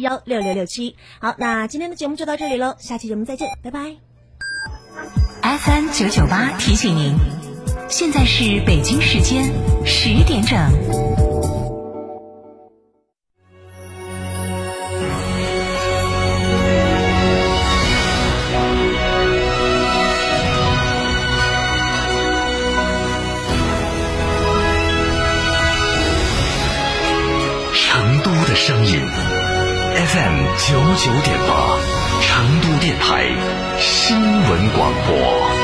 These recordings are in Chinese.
幺六六六七。好，那今天的节目就到这里喽，下期节目再见，拜拜。FM 九九八提醒您，现在是北京时间十点整。成都的声音，FM 九九点八，成都电台新闻广播。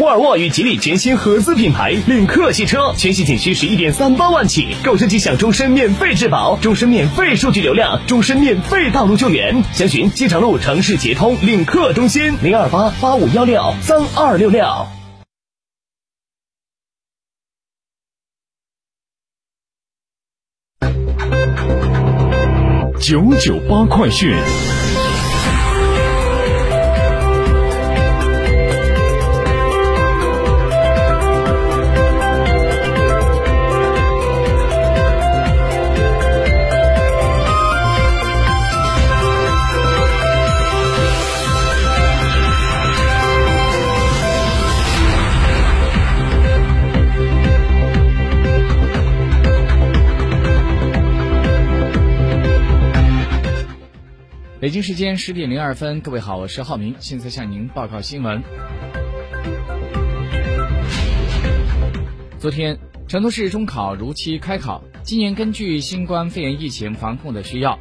沃尔沃与吉利全新合资品牌领克汽车，全系仅需十一点三八万起，购车即享终身免费质保、终身免费数据流量、终身免费道路救援。详询机场路城市捷通领克中心零二八八五幺六三二六六。九九八快讯。北京时间十点零二分，各位好，我是浩明，现在向您报告新闻。昨天，成都市中考如期开考。今年根据新冠肺炎疫情防控的需要，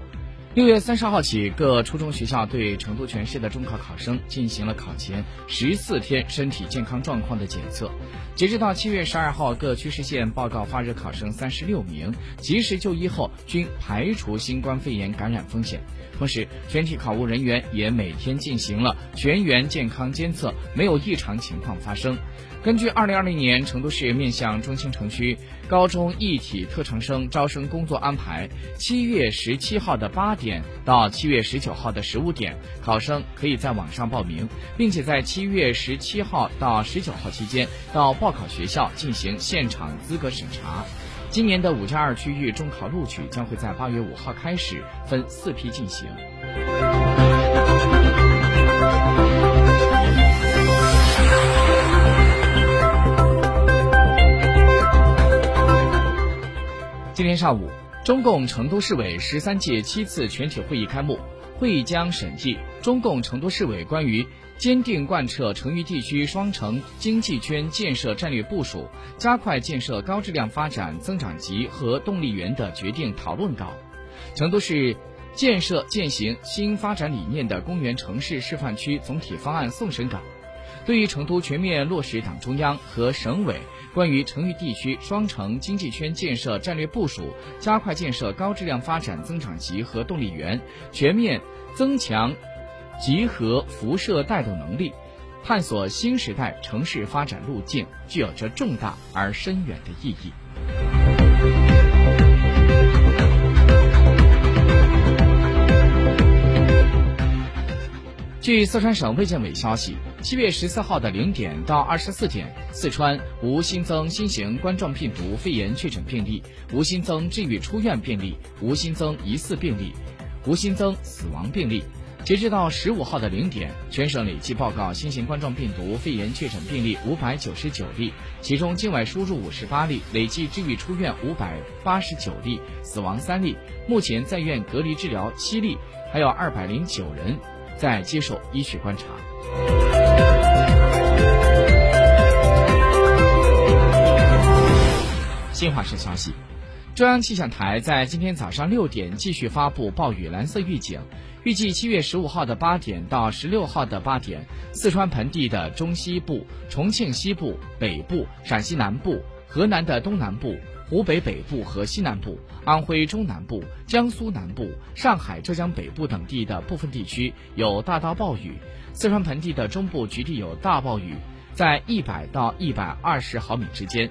六月三十号起，各初中学校对成都全市的中考考生进行了考前十四天身体健康状况的检测。截止到七月十二号，各区市县报告发热考生三十六名，及时就医后均排除新冠肺炎感染风险。同时，全体考务人员也每天进行了全员健康监测，没有异常情况发生。根据二零二零年成都市面向中心城区高中一体特长生招生工作安排，七月十七号的八点到七月十九号的十五点，考生可以在网上报名，并且在七月十七号到十九号期间到报考学校进行现场资格审查。今年的五加二区域中考录取将会在八月五号开始，分四批进行。今天上午，中共成都市委十三届七次全体会议开幕，会议将审议中共成都市委关于坚定贯彻成渝地区双城经济圈建设战略部署，加快建设高质量发展增长极和动力源的决定讨论稿。成都市建设践行新发展理念的公园城市示范区总体方案送审稿。对于成都全面落实党中央和省委关于成渝地区双城经济圈建设战略部署，加快建设高质量发展增长极和动力源，全面增强集合辐射带动能力，探索新时代城市发展路径，具有着重大而深远的意义。据四川省卫健委消息，七月十四号的零点到二十四点，四川无新增新型冠状病毒肺炎确诊病例，无新增治愈出院病例，无新增疑似病例，无新增死亡病例。截止到十五号的零点，全省累计报告新型冠状病毒肺炎确诊病例五百九十九例，其中境外输入五十八例，累计治愈出院五百八十九例，死亡三例，目前在院隔离治疗七例，还有二百零九人在接受医学观察。新华社消息，中央气象台在今天早上六点继续发布暴雨蓝色预警，预计七月十五号的八点到十六号的八点，四川盆地的中西部、重庆西部、北部、陕西南部、河南的东南部、湖北北部和西南部、安徽中南部、江苏南部、上海、浙江北部等地的部分地区有大到暴雨，四川盆地的中部局地有大暴雨，在一百到一百二十毫米之间。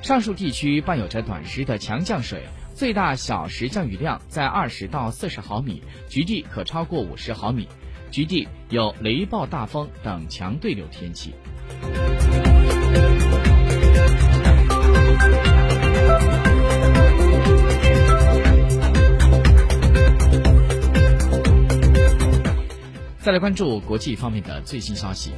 上述地区伴有着短时的强降水，最大小时降雨量在二十到四十毫米，局地可超过五十毫米，局地有雷暴大风等强对流天气。再来关注国际方面的最新消息。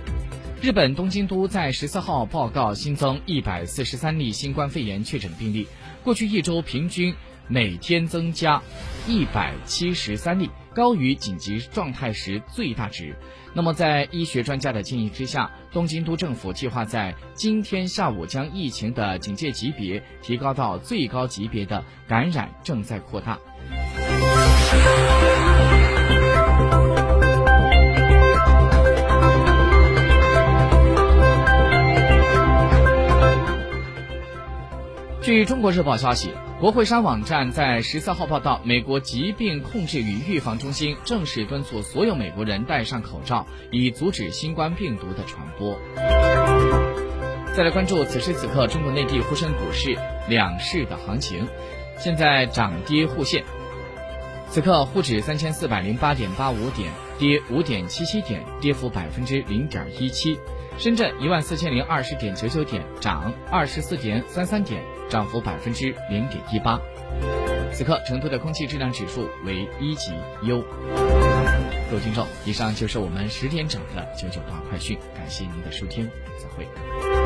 日本东京都在十四号报告新增一百四十三例新冠肺炎确诊病例，过去一周平均每天增加一百七十三例，高于紧急状态时最大值。那么，在医学专家的建议之下，东京都政府计划在今天下午将疫情的警戒级别提高到最高级别的感染正在扩大。据中国日报消息，国会山网站在十四号报道，美国疾病控制与预防中心正式敦促所有美国人戴上口罩，以阻止新冠病毒的传播。再来关注此时此刻中国内地沪深股市两市的行情，现在涨跌互现。此刻沪指三千四百零八点八五点，跌五点七七点，跌幅百分之零点一七；深圳一万四千零二十点九九点，涨二十四点三三点。涨幅百分之零点一八。此刻成都的空气质量指数为一级优。各位听众，以上就是我们十点整的九九八快讯，感谢您的收听，再会。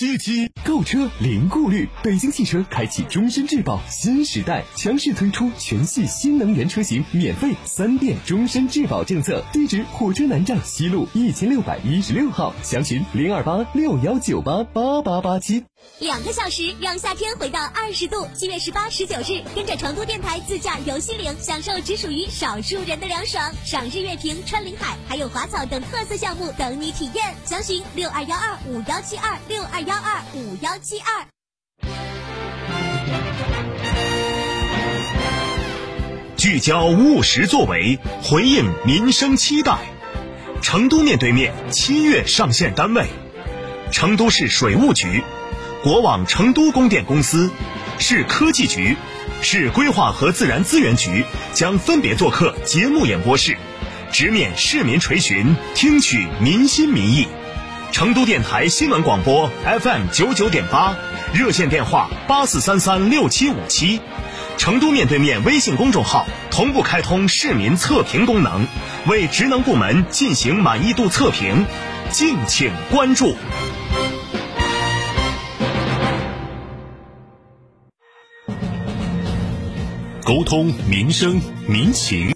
七七购车零顾虑，北京汽车开启终身质保新时代，强势推出全系新能源车型免费三电终身质保政策。地址：火车南站西路一千六百一十六号，详询零二八六幺九八八八八七。两个小时让夏天回到二十度。七月十八、十九日，跟着成都电台自驾游西岭，享受只属于少数人的凉爽，赏日月亭、穿林海，还有花草等特色项目等你体验。详询六二幺二五幺七二六二幺幺二五幺七二。聚焦务实作为，回应民生期待。成都面对面七月上线单位：成都市水务局。国网成都供电公司、市科技局、市规划和自然资源局将分别做客节目演播室，直面市民垂询，听取民心民意。成都电台新闻广播 FM 九九点八，热线电话八四三三六七五七。成都面对面微信公众号同步开通市民测评功能，为职能部门进行满意度测评，敬请关注。沟通民生民情。